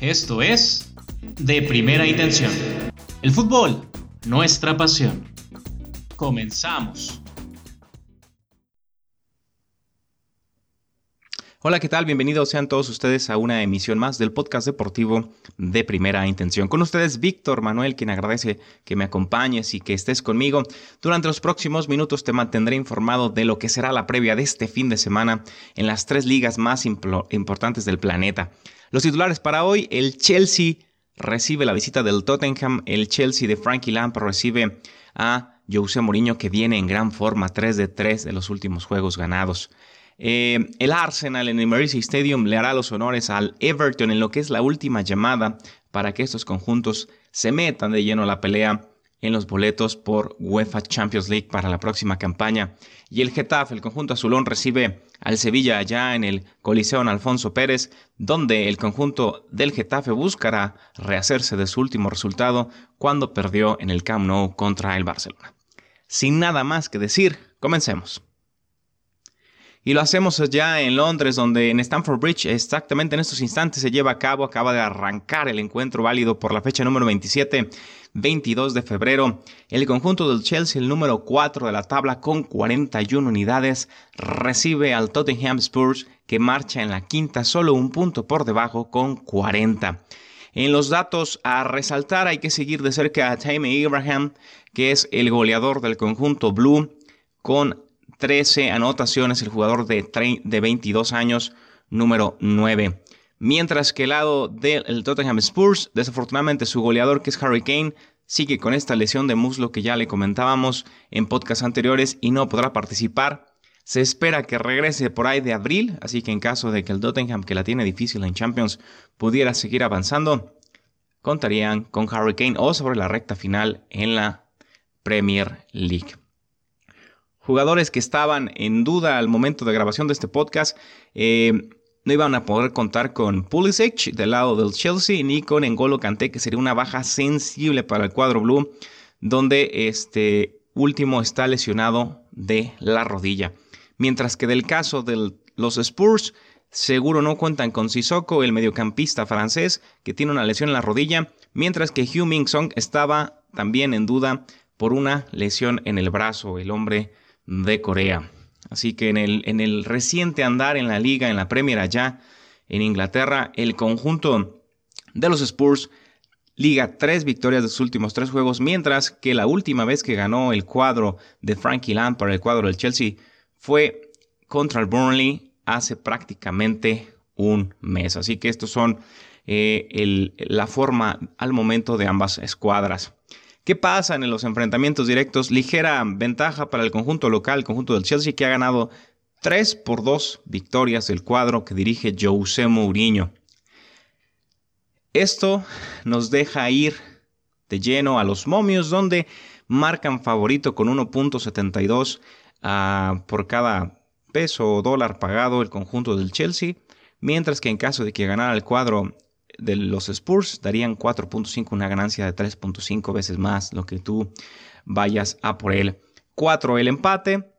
Esto es De Primera Intención. El fútbol, nuestra pasión. Comenzamos. Hola, ¿qué tal? Bienvenidos sean todos ustedes a una emisión más del podcast deportivo de primera intención. Con ustedes, Víctor Manuel, quien agradece que me acompañes y que estés conmigo. Durante los próximos minutos te mantendré informado de lo que será la previa de este fin de semana en las tres ligas más importantes del planeta. Los titulares para hoy, el Chelsea recibe la visita del Tottenham, el Chelsea de Frankie Lampard recibe a José Mourinho que viene en gran forma, 3 de 3 de los últimos juegos ganados. Eh, el Arsenal en el Merseyside Stadium le hará los honores al Everton en lo que es la última llamada para que estos conjuntos se metan de lleno a la pelea en los boletos por UEFA Champions League para la próxima campaña. Y el Getafe, el conjunto azulón, recibe al Sevilla allá en el Coliseo Alfonso Pérez, donde el conjunto del Getafe buscará rehacerse de su último resultado cuando perdió en el Camp Nou contra el Barcelona. Sin nada más que decir, comencemos. Y lo hacemos ya en Londres, donde en Stamford Bridge, exactamente en estos instantes, se lleva a cabo, acaba de arrancar el encuentro válido por la fecha número 27, 22 de febrero. El conjunto del Chelsea, el número 4 de la tabla con 41 unidades, recibe al Tottenham Spurs, que marcha en la quinta, solo un punto por debajo con 40. En los datos a resaltar hay que seguir de cerca a Tammy Abraham, que es el goleador del conjunto Blue, con 13 anotaciones el jugador de, de 22 años, número 9. Mientras que el lado del Tottenham Spurs, desafortunadamente su goleador que es Harry Kane, sigue con esta lesión de muslo que ya le comentábamos en podcasts anteriores y no podrá participar. Se espera que regrese por ahí de abril, así que en caso de que el Tottenham, que la tiene difícil en Champions, pudiera seguir avanzando, contarían con Harry Kane o sobre la recta final en la Premier League jugadores que estaban en duda al momento de grabación de este podcast. Eh, no iban a poder contar con Pulisic del lado del Chelsea ni con Engolo Kanté, que sería una baja sensible para el cuadro blue, donde este último está lesionado de la rodilla. Mientras que del caso de los Spurs, seguro no cuentan con Sissoko, el mediocampista francés, que tiene una lesión en la rodilla, mientras que Hugh Song estaba también en duda por una lesión en el brazo. El hombre de Corea. Así que en el, en el reciente andar en la liga, en la Premier allá en Inglaterra, el conjunto de los Spurs liga tres victorias de sus últimos tres juegos, mientras que la última vez que ganó el cuadro de Frankie Lampard, el cuadro del Chelsea, fue contra el Burnley hace prácticamente un mes. Así que estos son eh, la forma al momento de ambas escuadras. ¿Qué pasa en los enfrentamientos directos? Ligera ventaja para el conjunto local, el conjunto del Chelsea, que ha ganado 3 por 2 victorias del cuadro que dirige José Mourinho. Esto nos deja ir de lleno a los momios, donde marcan favorito con 1.72 ah, por cada peso o dólar pagado el conjunto del Chelsea, mientras que en caso de que ganara el cuadro de los Spurs darían 4.5, una ganancia de 3.5 veces más lo que tú vayas a por él. 4 el empate.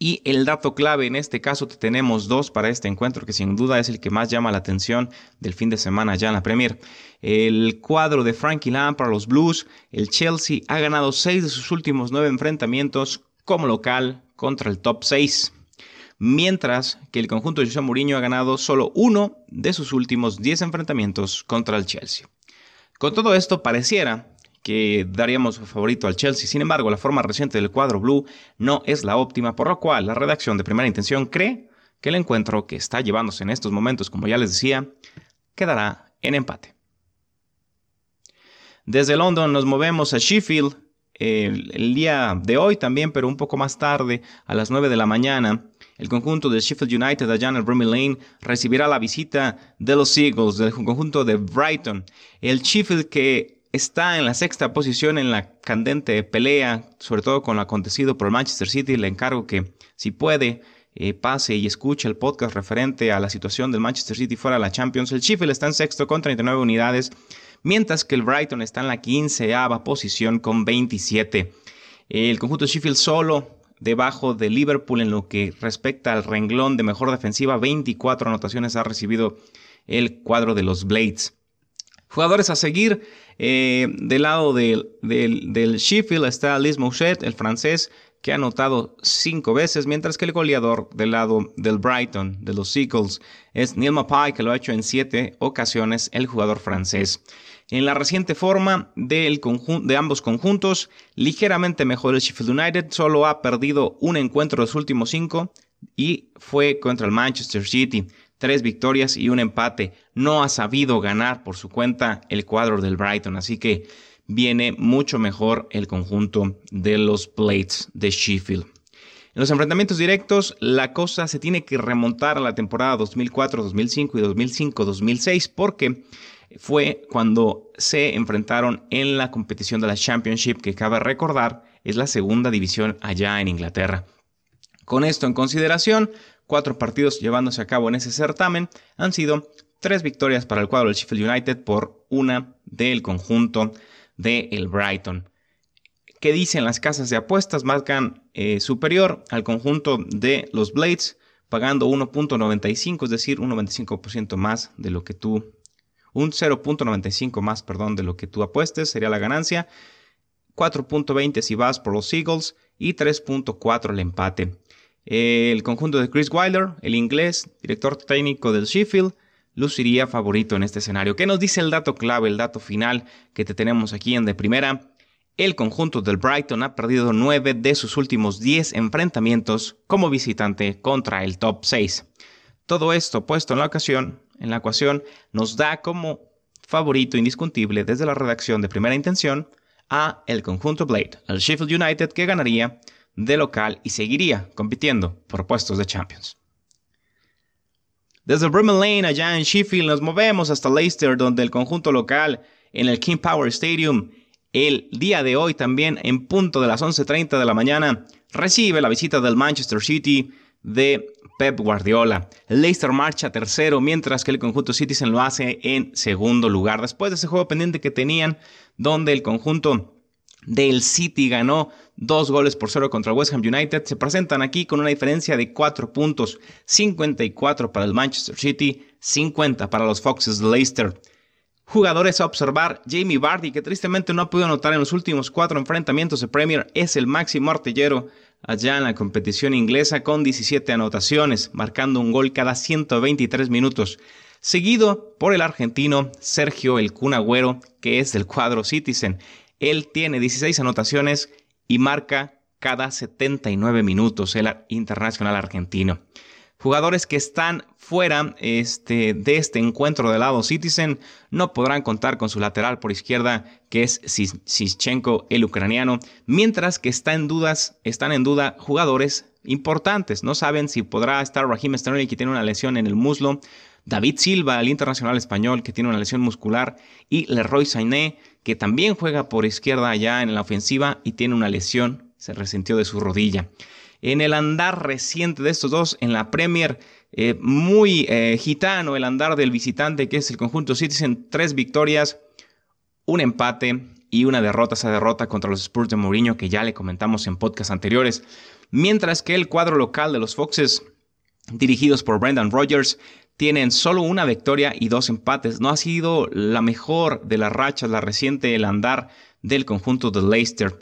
Y el dato clave en este caso tenemos dos para este encuentro que sin duda es el que más llama la atención del fin de semana ya en la Premier. El cuadro de Frankie para los Blues, el Chelsea ha ganado 6 de sus últimos 9 enfrentamientos como local contra el top 6 mientras que el conjunto de José Mourinho ha ganado solo uno de sus últimos 10 enfrentamientos contra el Chelsea. Con todo esto pareciera que daríamos favorito al Chelsea, sin embargo la forma reciente del cuadro blue no es la óptima, por lo cual la redacción de primera intención cree que el encuentro que está llevándose en estos momentos, como ya les decía, quedará en empate. Desde London nos movemos a Sheffield el, el, día de hoy también, pero un poco más tarde, a las 9 de la mañana, el conjunto de Sheffield United allá en el Bramley Lane recibirá la visita de los Eagles, del conjunto de Brighton. El Sheffield que está en la sexta posición en la candente pelea, sobre todo con lo acontecido por el Manchester City. Le encargo que, si puede, eh, pase y escuche el podcast referente a la situación del Manchester City fuera de la Champions. El Sheffield está en sexto con 39 unidades, mientras que el Brighton está en la quinceava posición con 27. El conjunto de Sheffield solo debajo de Liverpool en lo que respecta al renglón de mejor defensiva. 24 anotaciones ha recibido el cuadro de los Blades. Jugadores a seguir, eh, del lado del, del, Sheffield está Liz Mouchet, el francés, que ha anotado cinco veces, mientras que el goleador del lado del Brighton, de los Seagulls, es Neil Mapai, que lo ha hecho en siete ocasiones, el jugador francés. En la reciente forma de ambos conjuntos, ligeramente mejor el Sheffield United, solo ha perdido un encuentro de los últimos cinco y fue contra el Manchester City. Tres victorias y un empate. No ha sabido ganar por su cuenta el cuadro del Brighton, así que viene mucho mejor el conjunto de los Blades de Sheffield. En los enfrentamientos directos, la cosa se tiene que remontar a la temporada 2004, 2005 y 2005-2006 porque fue cuando se enfrentaron en la competición de la Championship, que cabe recordar es la segunda división allá en Inglaterra. Con esto en consideración, cuatro partidos llevándose a cabo en ese certamen han sido tres victorias para el cuadro del Sheffield United por una del conjunto del el Brighton. ¿Qué dicen las casas de apuestas? Marcan eh, superior al conjunto de los Blades, pagando 1.95, es decir, un 95% más de lo que tú un 0.95 más, perdón, de lo que tú apuestes sería la ganancia, 4.20 si vas por los Eagles y 3.4 el empate. El conjunto de Chris Wilder, el inglés, director técnico del Sheffield, luciría favorito en este escenario. ¿Qué nos dice el dato clave, el dato final que te tenemos aquí en de primera? El conjunto del Brighton ha perdido 9 de sus últimos 10 enfrentamientos como visitante contra el top 6. Todo esto puesto en la ocasión en la ecuación nos da como favorito indiscutible desde la redacción de primera intención a el conjunto Blade, el Sheffield United que ganaría de local y seguiría compitiendo por puestos de Champions. Desde Brimley Lane allá en Sheffield nos movemos hasta Leicester donde el conjunto local en el King Power Stadium el día de hoy también en punto de las 11.30 de la mañana recibe la visita del Manchester City de Pep Guardiola. Leicester marcha tercero, mientras que el conjunto Citizen lo hace en segundo lugar. Después de ese juego pendiente que tenían, donde el conjunto del City ganó dos goles por cero contra West Ham United, se presentan aquí con una diferencia de cuatro puntos, 54 para el Manchester City, 50 para los Foxes de Leicester. Jugadores a observar, Jamie Vardy, que tristemente no ha podido anotar en los últimos cuatro enfrentamientos de Premier, es el máximo artillero allá en la competición inglesa con 17 anotaciones, marcando un gol cada 123 minutos, seguido por el argentino Sergio El Cunagüero, que es del cuadro Citizen. Él tiene 16 anotaciones y marca cada 79 minutos el internacional argentino. Jugadores que están fuera este, de este encuentro del lado Citizen no podrán contar con su lateral por izquierda, que es Sischenko, el ucraniano, mientras que está en dudas, están en duda jugadores importantes. No saben si podrá estar Raheem Sterling, que tiene una lesión en el muslo, David Silva, el internacional español, que tiene una lesión muscular, y Leroy Sané, que también juega por izquierda allá en la ofensiva y tiene una lesión, se resintió de su rodilla en el andar reciente de estos dos en la Premier. Eh, muy eh, gitano el andar del visitante que es el conjunto Citizen. Tres victorias, un empate y una derrota. Esa derrota contra los Spurs de Mourinho que ya le comentamos en podcasts anteriores. Mientras que el cuadro local de los Foxes, dirigidos por Brendan Rodgers, tienen solo una victoria y dos empates. No ha sido la mejor de las rachas, la reciente, el andar del conjunto de Leicester.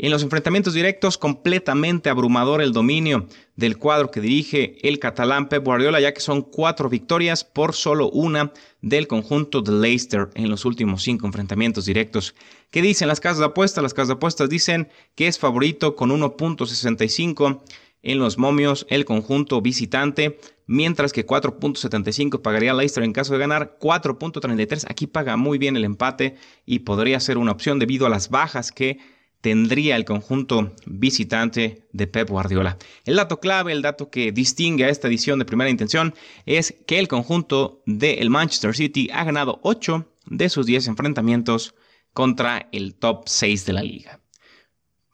En los enfrentamientos directos, completamente abrumador el dominio del cuadro que dirige el catalán Pep Guardiola, ya que son cuatro victorias por solo una del conjunto de Leicester en los últimos cinco enfrentamientos directos. ¿Qué dicen las casas de apuestas? Las casas de apuestas dicen que es favorito con 1.65 en los momios el conjunto visitante, mientras que 4.75 pagaría Leicester en caso de ganar, 4.33 aquí paga muy bien el empate y podría ser una opción debido a las bajas que tendría el conjunto visitante de Pep Guardiola. El dato clave, el dato que distingue a esta edición de primera intención es que el conjunto del Manchester City ha ganado 8 de sus 10 enfrentamientos contra el top 6 de la liga.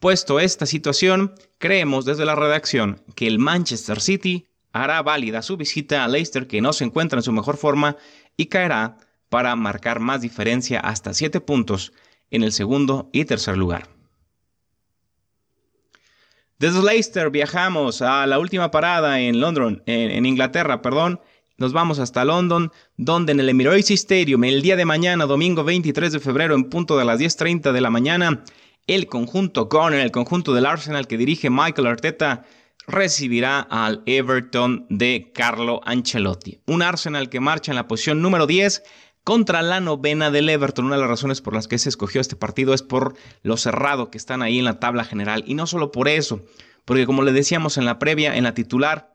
Puesto esta situación, creemos desde la redacción que el Manchester City hará válida su visita a Leicester que no se encuentra en su mejor forma y caerá para marcar más diferencia hasta 7 puntos en el segundo y tercer lugar. Desde Leicester viajamos a la última parada en London, en, Inglaterra, perdón, nos vamos hasta London, donde en el Emirates Stadium, el día de mañana, domingo 23 de febrero, en punto de las 10.30 de la mañana, el conjunto Garner, el conjunto del Arsenal que dirige Michael Arteta, recibirá al Everton de Carlo Ancelotti. Un Arsenal que marcha en la posición número 10 contra la novena del Everton. Una de las razones por las que se escogió este partido es por lo cerrado que están ahí en la tabla general. Y no solo por eso, porque como le decíamos en la previa, en la titular,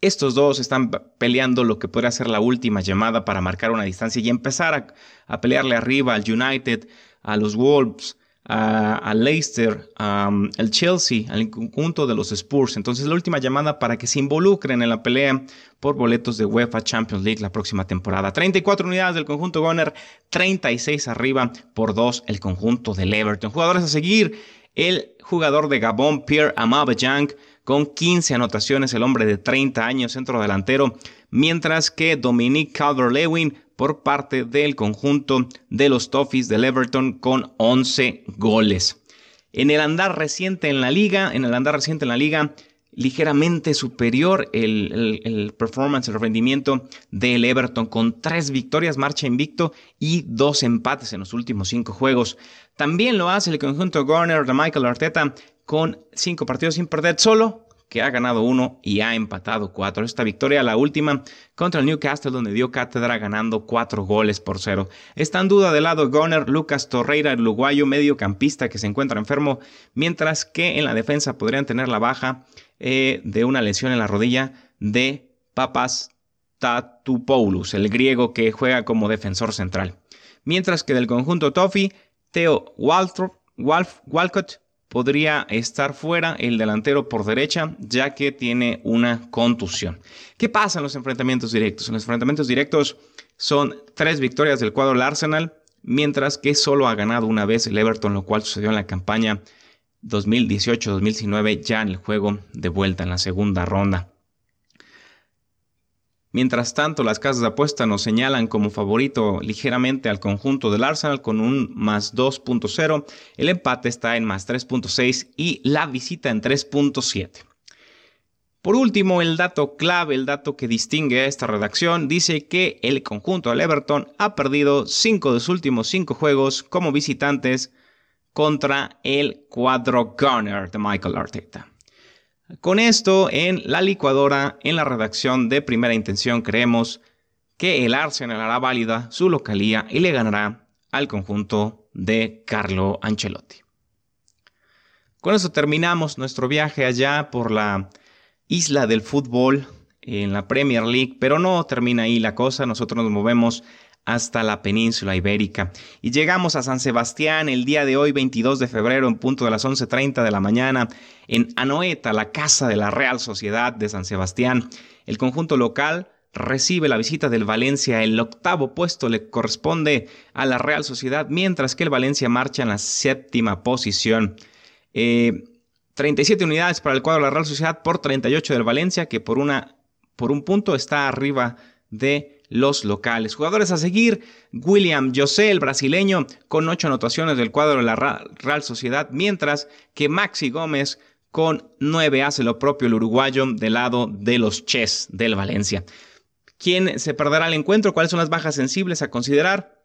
estos dos están peleando lo que podría ser la última llamada para marcar una distancia y empezar a, pelearle arriba al United, a los Wolves, a, Leicester, al Chelsea, al conjunto de los Spurs. Entonces la última llamada para que se involucren en la pelea por boletos de UEFA Champions League la próxima temporada. 34 unidades del conjunto Gunner, 36 arriba por 2 el conjunto del Everton. Jugadores a seguir, el jugador de Gabón, Pierre Amabeyang, con 15 anotaciones, el hombre de 30 años, centro delantero, mientras que Dominique Calvert-Lewin por parte del conjunto de los Toffees del Everton con 11 goles. En el andar reciente en la liga, en el andar reciente en la liga, ligeramente superior el, performance, el rendimiento del Everton con tres victorias, marcha invicto y dos empates en los últimos cinco juegos. También lo hace el conjunto Garner de Michael Arteta con cinco partidos sin perder solo que ha ganado uno y ha empatado cuatro. Esta victoria, la última, contra el Newcastle, donde dio cátedra ganando cuatro goles por cero. Está en duda del lado Goner, Lucas Torreira, el uruguayo mediocampista que se encuentra enfermo, mientras que en la defensa podrían tener la baja eh, de una lesión en la rodilla de Papas Tatupoulos, el griego que juega como defensor central. Mientras que del conjunto Toffee, Theo Walcott podría estar fuera el delantero por derecha, ya que tiene una contusión. ¿Qué pasa en los enfrentamientos directos? En los enfrentamientos directos son tres victorias del cuadro del Arsenal, mientras que solo ha ganado una vez el Everton, lo cual sucedió en la campaña 2018-2019, ya en el juego de vuelta en la segunda ronda. Mientras tanto, las casas de apuesta nos señalan como favorito ligeramente al conjunto del Arsenal con un más 2.0, el empate está en más 3.6 y la visita en 3.7. Por último, el dato clave, el dato que distingue a esta redacción, dice que el conjunto del Everton ha perdido 5 de sus últimos 5 juegos como visitantes contra el cuadro Gunner de Michael Arteta. Con esto en la licuadora, en la redacción de primera intención, creemos que el Arsenal hará válida su localía y le ganará al conjunto de Carlo Ancelotti. Con eso terminamos nuestro viaje allá por la isla del fútbol en la Premier League, pero no termina ahí la cosa, nosotros nos movemos hasta la península ibérica. Y llegamos a San Sebastián el día de hoy, 22 de febrero, en punto de las 11.30 de la mañana, en Anoeta, la casa de la Real Sociedad de San Sebastián. El conjunto local recibe la visita del Valencia. El octavo puesto le corresponde a la Real Sociedad, mientras que el Valencia marcha en la séptima posición. 37 eh, unidades para el cuadro de la Real Sociedad por 38 del Valencia, que por, una, por un punto está arriba de los locales. Jugadores a seguir, William José, el brasileño, con ocho anotaciones del cuadro de la Real Sociedad, mientras que Maxi Gómez con nueve hace lo propio el uruguayo del lado de los Ches del Valencia. ¿Quién se perderá el encuentro? ¿Cuáles son las bajas sensibles a considerar?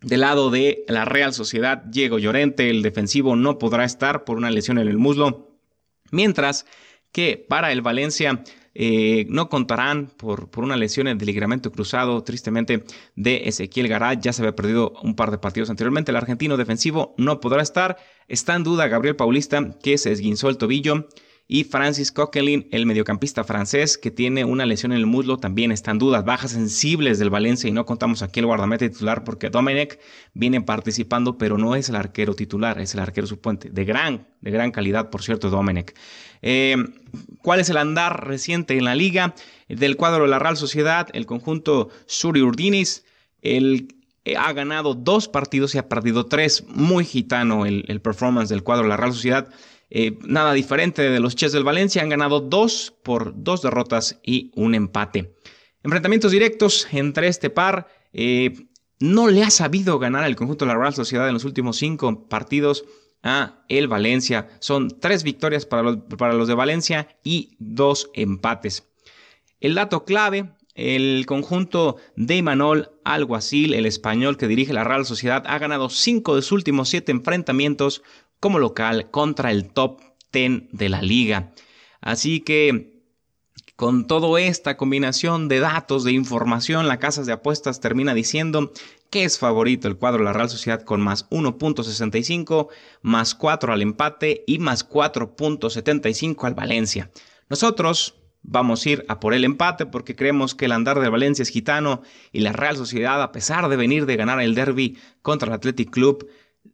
Del lado de la Real Sociedad, Diego Llorente, el defensivo, no podrá estar por una lesión en el muslo. Mientras que para el Valencia eh, no contarán por, por, una lesión en el ligamento cruzado, tristemente, de Ezequiel Garay. Ya se había perdido un par de partidos anteriormente. El argentino defensivo no podrá estar. Está en duda Gabriel Paulista, que se esguinzó el tobillo. Y Francis Coquelin, el mediocampista francés, que tiene una lesión en el muslo, también está en dudas. Bajas sensibles del Valencia y no contamos aquí el guardameta titular porque Domenech viene participando, pero no es el arquero titular, es el arquero suplente. De gran, de gran calidad, por cierto, Domenech. Eh, ¿Cuál es el andar reciente en la liga? Del cuadro de la Real Sociedad, el conjunto Suri Urdinis, el eh, ha ganado dos partidos y ha perdido tres. Muy gitano el, performance del cuadro de la Real Sociedad. Eh, nada diferente de los Ches del Valencia. Han ganado dos por dos derrotas y un empate. Enfrentamientos directos entre este par. no le ha sabido ganar al conjunto de la Real Sociedad en los últimos cinco partidos a el Valencia. Son tres victorias para los, para los de Valencia y dos empates. El dato clave, el conjunto de Imanol Alguacil, el español que dirige la Real Sociedad, ha ganado cinco de sus últimos siete enfrentamientos como local contra el top 10 de la liga. Así que con toda esta combinación de datos, de información, la casa de apuestas termina diciendo que es favorito el cuadro de la Real Sociedad con más 1.65, más 4 al empate y más 4.75 al Valencia. Nosotros vamos a ir a por el empate porque creemos que el andar de Valencia es gitano y la Real Sociedad, a pesar de venir de ganar el derby contra el Athletic Club,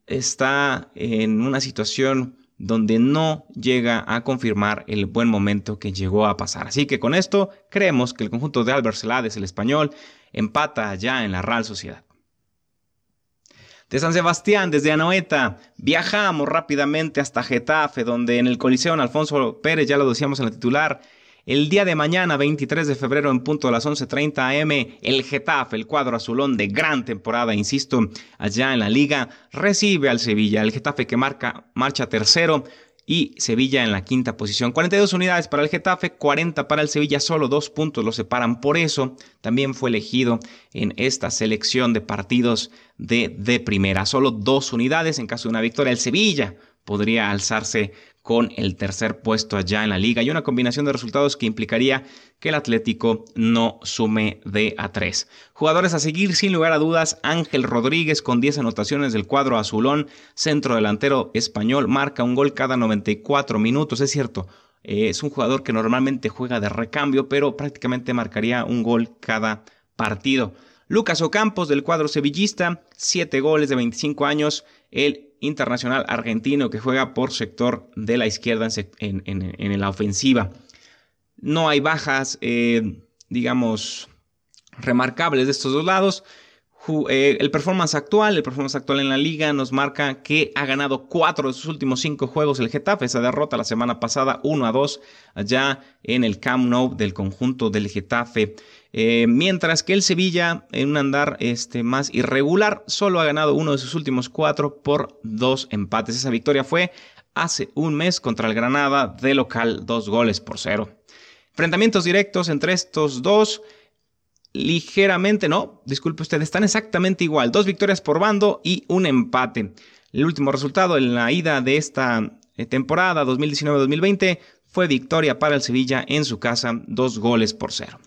está en una situación donde no llega a confirmar el buen momento que llegó a pasar. Así que con esto creemos que el conjunto de Albert Celades, el español, empata ya en la Real Sociedad. De San Sebastián, desde Anoeta, viajamos rápidamente hasta Getafe, donde en el Coliseo Alfonso Pérez, ya lo decíamos en la titular, el día de mañana, 23 de febrero, en punto de las 11.30 am, el Getafe, el cuadro azulón de gran temporada, insisto, allá en la liga, recibe al Sevilla. El Getafe que marca, marcha tercero y Sevilla en la quinta posición. 42 unidades para el Getafe, 40 para el Sevilla, solo dos puntos lo separan. Por eso también fue elegido en esta selección de partidos de, de primera. Solo dos unidades en caso de una victoria. El Sevilla podría alzarse con el tercer puesto allá en la liga y una combinación de resultados que implicaría que el Atlético no sume de a 3. Jugadores a seguir sin lugar a dudas, Ángel Rodríguez con 10 anotaciones del cuadro azulón, centro delantero español, marca un gol cada 94 minutos, es cierto. Eh, es un jugador que normalmente juega de recambio, pero prácticamente marcaría un gol cada partido. Lucas Ocampos del cuadro sevillista, 7 goles de 25 años, el internacional argentino que juega por sector de la izquierda en, la ofensiva. No hay bajas, eh, digamos, remarcables de estos dos lados. Eh, el performance actual, el performance actual en la liga nos marca que ha ganado cuatro de sus últimos cinco juegos el Getafe. Esa derrota la semana pasada 1 a 2 allá en el Camp Nou del conjunto del Getafe. Eh, mientras que el Sevilla, en un andar este, más irregular, solo ha ganado uno de sus últimos cuatro por dos empates. Esa victoria fue hace un mes contra el Granada de local, dos goles por cero. Enfrentamientos directos entre estos dos, ligeramente, no, disculpe usted, están exactamente igual. Dos victorias por bando y un empate. El último resultado en la ida de esta eh, temporada 2019-2020 fue victoria para el Sevilla en su casa, dos goles por cero.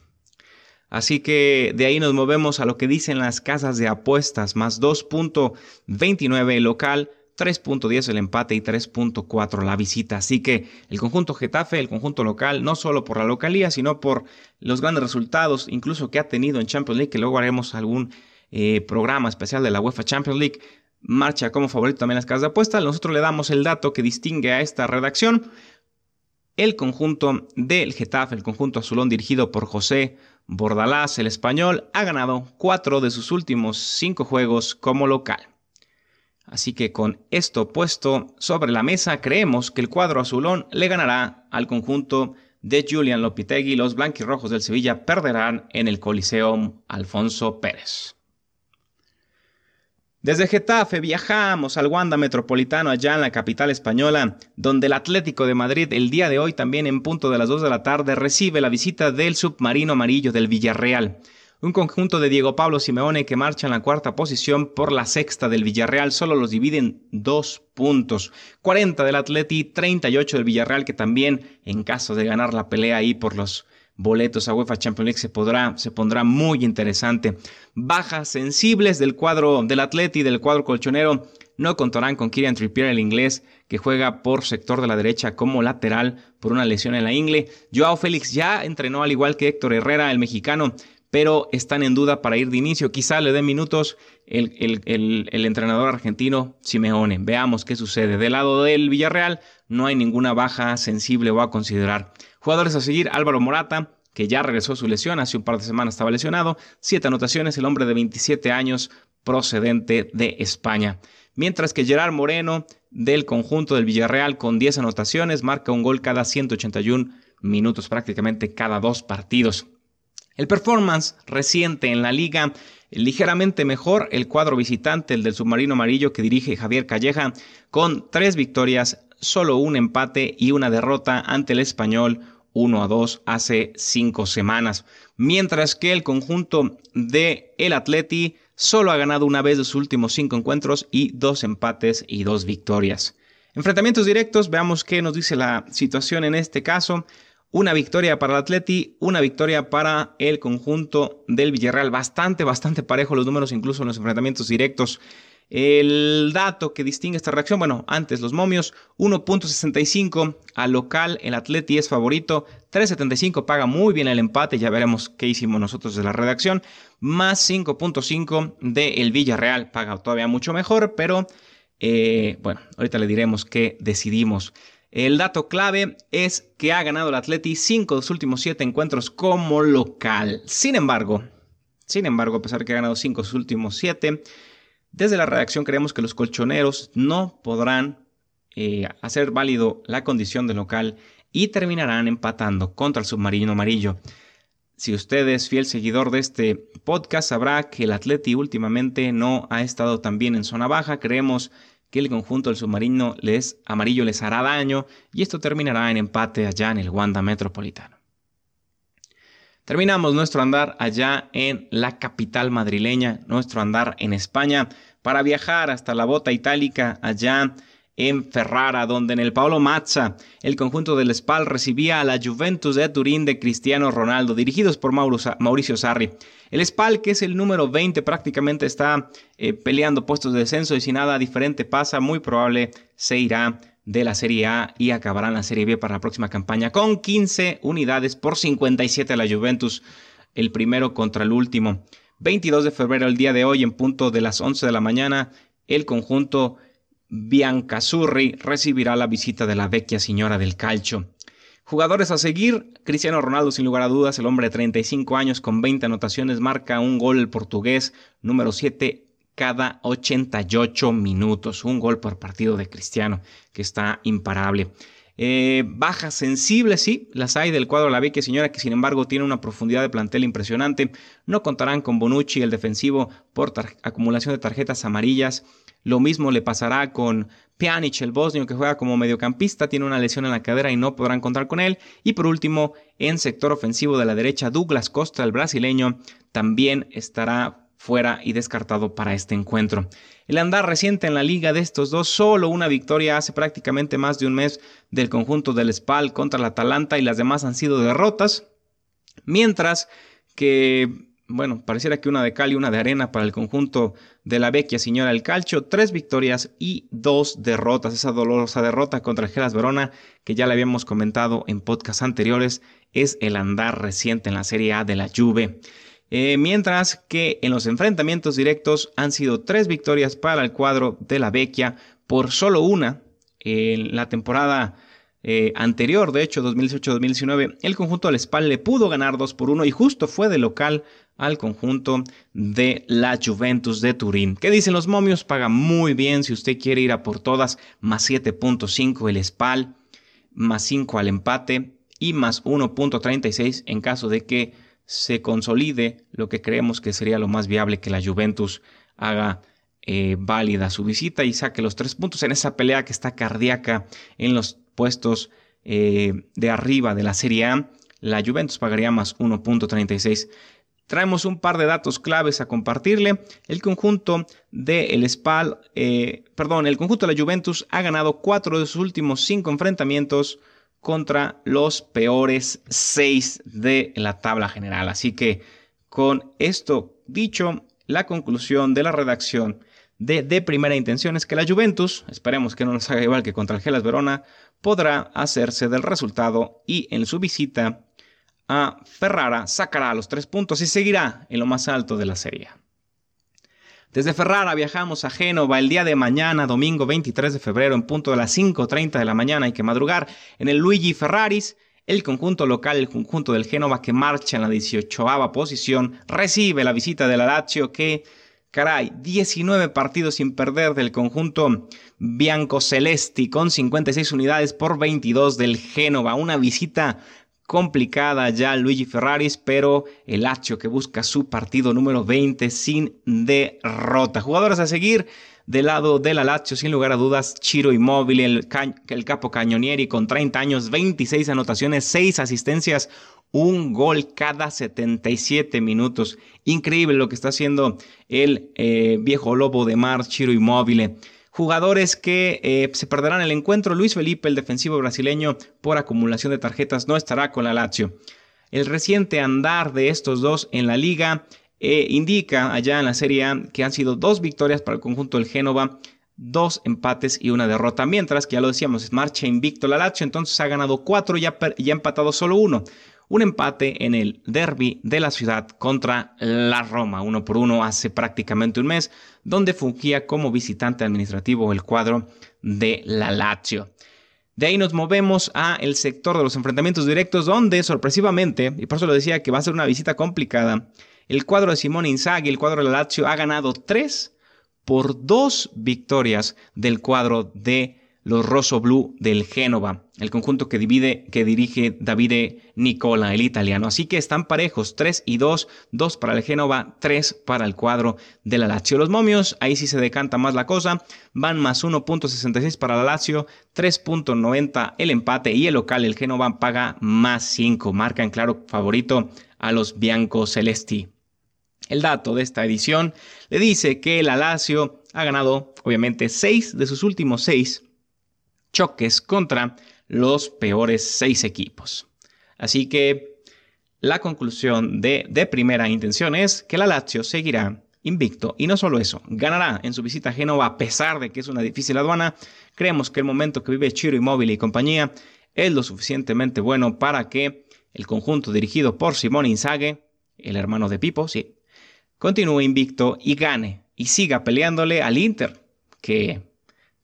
Así que de ahí nos movemos a lo que dicen las casas de apuestas, más 2.29 el local, 3.10 el empate y 3.4 la visita. Así que el conjunto Getafe, el conjunto local, no solo por la localía, sino por los grandes resultados, incluso que ha tenido en Champions League, que luego haremos algún eh, programa especial de la UEFA Champions League, marcha como favorito también las casas de apuestas. Nosotros le damos el dato que distingue a esta redacción. El conjunto del Getafe, el conjunto azulón dirigido por José Bordalás, el español, ha ganado cuatro de sus últimos cinco juegos como local. Así que con esto puesto sobre la mesa, creemos que el cuadro azulón le ganará al conjunto de Julian Lopitegui. Los blanquirrojos del Sevilla perderán en el Coliseum Alfonso Pérez. Desde Getafe viajamos al Wanda Metropolitano allá en la capital española, donde el Atlético de Madrid el día de hoy también en punto de las 2 de la tarde recibe la visita del submarino amarillo del Villarreal. Un conjunto de Diego Pablo Simeone que marcha en la cuarta posición por la sexta del Villarreal, solo los dividen dos puntos. 40 del Atleti, 38 del Villarreal que también en caso de ganar la pelea ahí por los boletos a UEFA Champions League se, podrá, se pondrá muy interesante. Bajas sensibles del cuadro del Atleti, del cuadro colchonero, no contarán con Kieran Trippier, el inglés, que juega por sector de la derecha como lateral por una lesión en la ingle. Joao Félix ya entrenó al igual que Héctor Herrera, el mexicano, pero están en duda para ir de inicio. Quizá le dé minutos el, el, el, entrenador argentino Simeone. Veamos qué sucede. Del lado del Villarreal no hay ninguna baja sensible o a considerar. Jugadores a seguir, Álvaro Morata, que ya regresó a su lesión, hace un par de semanas estaba lesionado, siete anotaciones, el hombre de 27 años procedente de España. Mientras que Gerard Moreno, del conjunto del Villarreal, con 10 anotaciones, marca un gol cada 181 minutos, prácticamente cada dos partidos. El performance reciente en la liga, ligeramente mejor el cuadro visitante, el del submarino amarillo que dirige Javier Calleja, con tres victorias, solo un empate y una derrota ante el español 1 a 2 hace cinco semanas. Mientras que el conjunto de el Atleti solo ha ganado una vez de sus últimos cinco encuentros y dos empates y dos victorias. Enfrentamientos directos, veamos qué nos dice la situación en este caso. Una victoria para el Atleti, una victoria para el conjunto del Villarreal. Bastante, bastante parejo los números, incluso en los enfrentamientos directos. El dato que distingue esta reacción, bueno, antes los momios, 1.65 al local, el Atleti es favorito, 3.75 paga muy bien el empate, ya veremos qué hicimos nosotros de la redacción, más 5.5 de el Villarreal, paga todavía mucho mejor, pero eh, bueno, ahorita le diremos qué decidimos. El dato clave es que ha ganado el Atleti 5 de sus últimos 7 encuentros como local. Sin embargo, sin embargo, a pesar de que ha ganado 5 de sus últimos 7, desde la redacción creemos que los colchoneros no podrán eh, hacer válido la condición de local y terminarán empatando contra el submarino amarillo. Si usted es fiel seguidor de este podcast, sabrá que el Atleti últimamente no ha estado tan bien en zona baja. Creemos que el conjunto del submarino les, amarillo les hará daño y esto terminará en empate allá en el Wanda Metropolitano. Terminamos nuestro andar allá en la capital madrileña, nuestro andar en España, para viajar hasta la bota itálica allá en Ferrara, donde en el Paolo Mazza el conjunto del Spal recibía a la Juventus de Turín de Cristiano Ronaldo, dirigidos por Mauricio Sarri. El Spal, que es el número 20, prácticamente está eh, peleando puestos de descenso y si nada diferente pasa, muy probable se irá de la Serie A y acabarán la Serie B para la próxima campaña con 15 unidades por 57 a la Juventus, el primero contra el último. 22 de febrero, el día de hoy, en punto de las 11 de la mañana, el conjunto Biancasurri recibirá la visita de la vecchia señora del calcio. Jugadores a seguir, Cristiano Ronaldo sin lugar a dudas, el hombre de 35 años con 20 anotaciones, marca un gol portugués número 7 cada 88 minutos. Un gol por partido de Cristiano, que está imparable. Eh, bajas sensibles, sí, las hay del cuadro la Vecchia Señora, que sin embargo tiene una profundidad de plantel impresionante. No contarán con Bonucci, el defensivo, por acumulación de tarjetas amarillas. Lo mismo le pasará con Pjanic, el bosnio, que juega como mediocampista, tiene una lesión en la cadera y no podrán contar con él. Y por último, en sector ofensivo de la derecha, Douglas Costa, el brasileño, también estará fuera y descartado para este encuentro. El andar reciente en la liga de estos dos, solo una victoria hace prácticamente más de un mes del conjunto del Spal contra el Atalanta y las demás han sido derrotas, mientras que, bueno, pareciera que una de cal y una de arena para el conjunto de la Vecchia Señora del Calcio, tres victorias y dos derrotas, esa dolorosa derrota contra el Gelas Verona que ya le habíamos comentado en podcasts anteriores, es el andar reciente en la Serie A de la Juve. Eh, mientras que en los enfrentamientos directos han sido tres victorias para el cuadro de la Vecchia por solo una en la temporada eh, anterior, de hecho 2018-2019, el conjunto del Spal le pudo ganar 2 por 1 y justo fue de local al conjunto de la Juventus de Turín. ¿Qué dicen los momios? Paga muy bien si usted quiere ir a por todas, más 7.5 el Spal, más 5 al empate y más 1.36 en caso de que se consolide lo que creemos que sería lo más viable que la Juventus haga eh, válida su visita y saque los tres puntos en esa pelea que está cardíaca en los puestos eh, de arriba de la Serie A. La Juventus pagaría más 1.36. Traemos un par de datos claves a compartirle. El conjunto de el Spal, eh, perdón, el conjunto de la Juventus ha ganado cuatro de sus últimos cinco enfrentamientos contra los peores seis de la tabla general. Así que con esto dicho, la conclusión de la redacción de, de primera intención es que la Juventus, esperemos que no nos haga igual que contra el Gelas Verona, podrá hacerse del resultado y en su visita a Ferrara sacará los tres puntos y seguirá en lo más alto de la serie. Desde Ferrara viajamos a Génova el día de mañana, domingo 23 de febrero, en punto de las 5.30 de la mañana. Hay que madrugar en el Luigi Ferraris. El conjunto local, el conjunto del Génova que marcha en la 18 posición, recibe la visita de la Lazio que, caray, 19 partidos sin perder del conjunto bianco celesti con 56 unidades por 22 del Génova. Una visita complicada ya Luigi Ferraris, pero el Lazio que busca su partido número 20 sin derrota. Jugadores a seguir del lado de la Lazio, sin lugar a dudas, Chiro Immobile, el, el capo Cañonieri con 30 años, 26 anotaciones, 6 asistencias, un gol cada 77 minutos. Increíble lo que está haciendo el eh, viejo lobo de mar, Chiro Immobile. Jugadores que eh, se perderán el encuentro. Luis Felipe, el defensivo brasileño, por acumulación de tarjetas, no estará con la Lazio. El reciente andar de estos dos en la liga eh, indica allá en la Serie A que han sido dos victorias para el conjunto del Génova, dos empates y una derrota. Mientras que ya lo decíamos, marcha invicto la Lazio, entonces ha ganado cuatro y ha empatado solo uno un empate en el derby de la ciudad contra la Roma, uno por uno hace prácticamente un mes, donde fungía como visitante administrativo el cuadro de la Lazio. De ahí nos movemos a el sector de los enfrentamientos directos, donde sorpresivamente, y por eso lo decía que va a ser una visita complicada, el cuadro de Simone Inzaghi, el cuadro de la Lazio, ha ganado tres por dos victorias del cuadro de los Rosso Blue del Génova, el conjunto que, divide, que dirige Davide Nicola, el italiano. Así que están parejos, 3 y 2, 2 para el Génova, 3 para el cuadro de la Lazio. Los momios, ahí sí se decanta más la cosa, van más 1.66 para la Lazio, 3.90 el empate y el local, el Génova, paga más 5. Marca en claro favorito a los Bianco Celesti. El dato de esta edición le dice que la Lazio ha ganado, obviamente, 6 de sus últimos 6 choques contra los peores seis equipos. Así que la conclusión de, de primera intención es que la Lazio seguirá invicto y no solo eso, ganará en su visita a Génova a pesar de que es una difícil aduana. Creemos que el momento que vive Chiro Immobile y compañía es lo suficientemente bueno para que el conjunto dirigido por Simone Inzaghi, el hermano de Pipo, sí, continúe invicto y gane y siga peleándole al Inter, que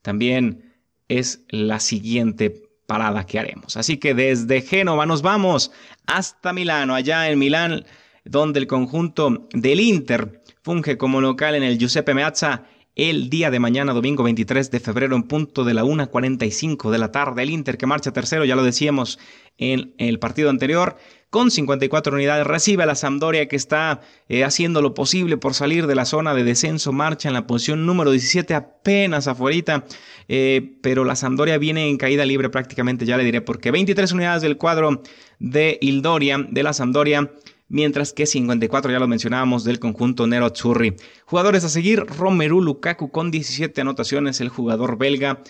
también es la siguiente parada que haremos. Así que desde Génova nos vamos hasta Milano, allá en Milán, donde el conjunto del Inter funge como local en el Giuseppe Meazza el día de mañana, domingo 23 de febrero, en punto de la 1.45 de la tarde. El Inter que marcha tercero, ya lo decíamos en el partido anterior, con 54 unidades. Recibe a la Sampdoria que está eh, haciendo lo posible por salir de la zona de descenso. Marcha en la posición número 17, apenas afuera. Eh, pero la Sampdoria viene en caída libre prácticamente, ya le diré porque 23 unidades del cuadro de Ildoria, de la Sampdoria mientras que 54 ya lo mencionábamos del conjunto Nero Azzurri. Jugadores a seguir, Romelu Lukaku con 17 anotaciones, el jugador belga,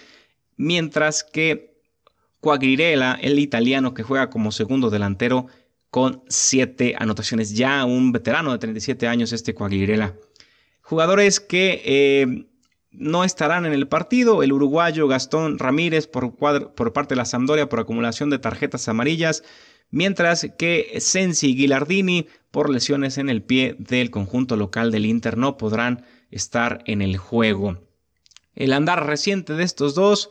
mientras que Quagliarella, el italiano que juega como segundo delantero, con 7 anotaciones. Ya un veterano de 37 años, este Quagliarella. Jugadores que eh, no estarán en el partido. El uruguayo Gastón Ramírez por, por parte de la Sampdoria por acumulación de tarjetas amarillas. Mientras que Sensi y Gilardini por lesiones en el pie del conjunto local del Inter no podrán estar en el juego. El andar reciente de estos dos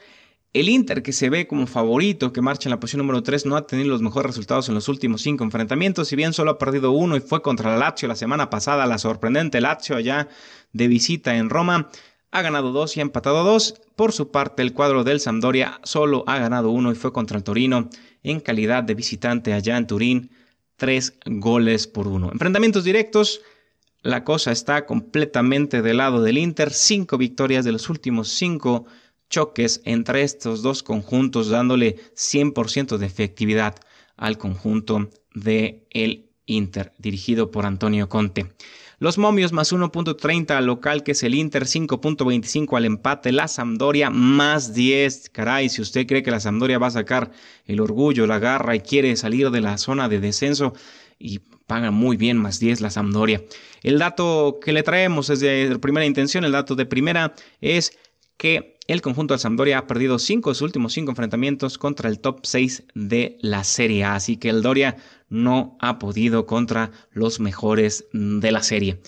el Inter, que se ve como favorito, que marcha en la posición número 3, no ha tenido los mejores resultados en los últimos cinco enfrentamientos. Si bien solo ha perdido uno y fue contra la Lazio la semana pasada, la sorprendente Lazio allá de visita en Roma, ha ganado dos y ha empatado dos. Por su parte, el cuadro del Sampdoria solo ha ganado uno y fue contra el Torino en calidad de visitante allá en Turín, tres goles por uno. Enfrentamientos directos. La cosa está completamente del lado del Inter. Cinco victorias de los últimos cinco choques entre estos dos conjuntos, dándole 100% de efectividad al conjunto de Inter, dirigido por Antonio Conte. Los momios más 1.30 al local, que es el Inter, 5.25 al empate. La Sampdoria más 10. Caray, si usted cree que la Sampdoria va a sacar el orgullo, la garra y quiere salir de la zona de descenso, y paga muy bien más 10 la Sampdoria. El dato que le traemos es de primera intención, el dato de primera es que el conjunto de Sampdoria ha perdido cinco de sus últimos cinco enfrentamientos contra el top 6 de la Serie así que el Doria no ha podido contra los mejores de la serie.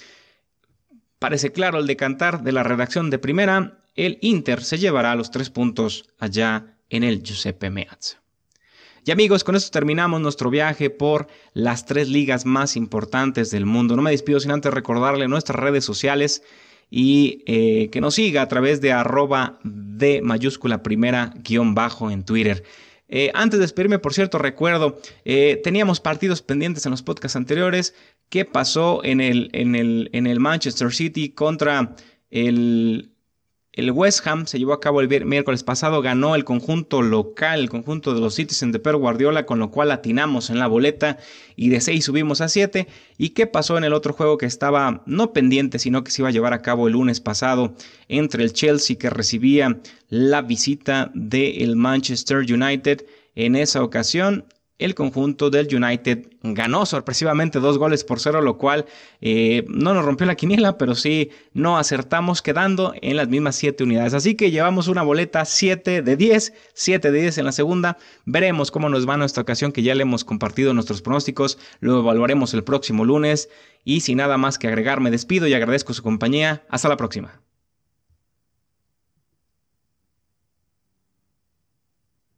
Parece claro el decantar de la redacción de primera, el Inter se llevará los tres puntos allá en el Giuseppe Meazza. Y amigos, con esto terminamos nuestro viaje por las tres ligas más importantes del mundo. No me despido sin antes recordarle nuestras redes sociales y eh, que nos siga a través de arroba de mayúscula primera guion bajo en Twitter. Eh, antes de despedirme, por cierto, recuerdo, eh, teníamos partidos pendientes en los podcasts anteriores. ¿Qué pasó en el, en el, en el Manchester City contra el, el West Ham se llevó a cabo el miércoles pasado, ganó el conjunto local, el conjunto de los Citizens de Per Guardiola, con lo cual atinamos en la boleta y de 6 subimos a 7. ¿Y qué pasó en el otro juego que estaba no pendiente, sino que se iba a llevar a cabo el lunes pasado entre el Chelsea que recibía la visita del Manchester United? En esa ocasión, el conjunto del United ganó sorpresivamente dos goles por cero, lo cual eh, no nos rompió la quiniela, pero sí no acertamos quedando en las mismas siete unidades. Así que llevamos una boleta 7 de 10, 7 de 10 en la segunda. Veremos cómo nos va en esta ocasión que ya le hemos compartido nuestros pronósticos. Lo evaluaremos el próximo lunes. Y sin nada más que agregar, me despido y agradezco su compañía. Hasta la próxima.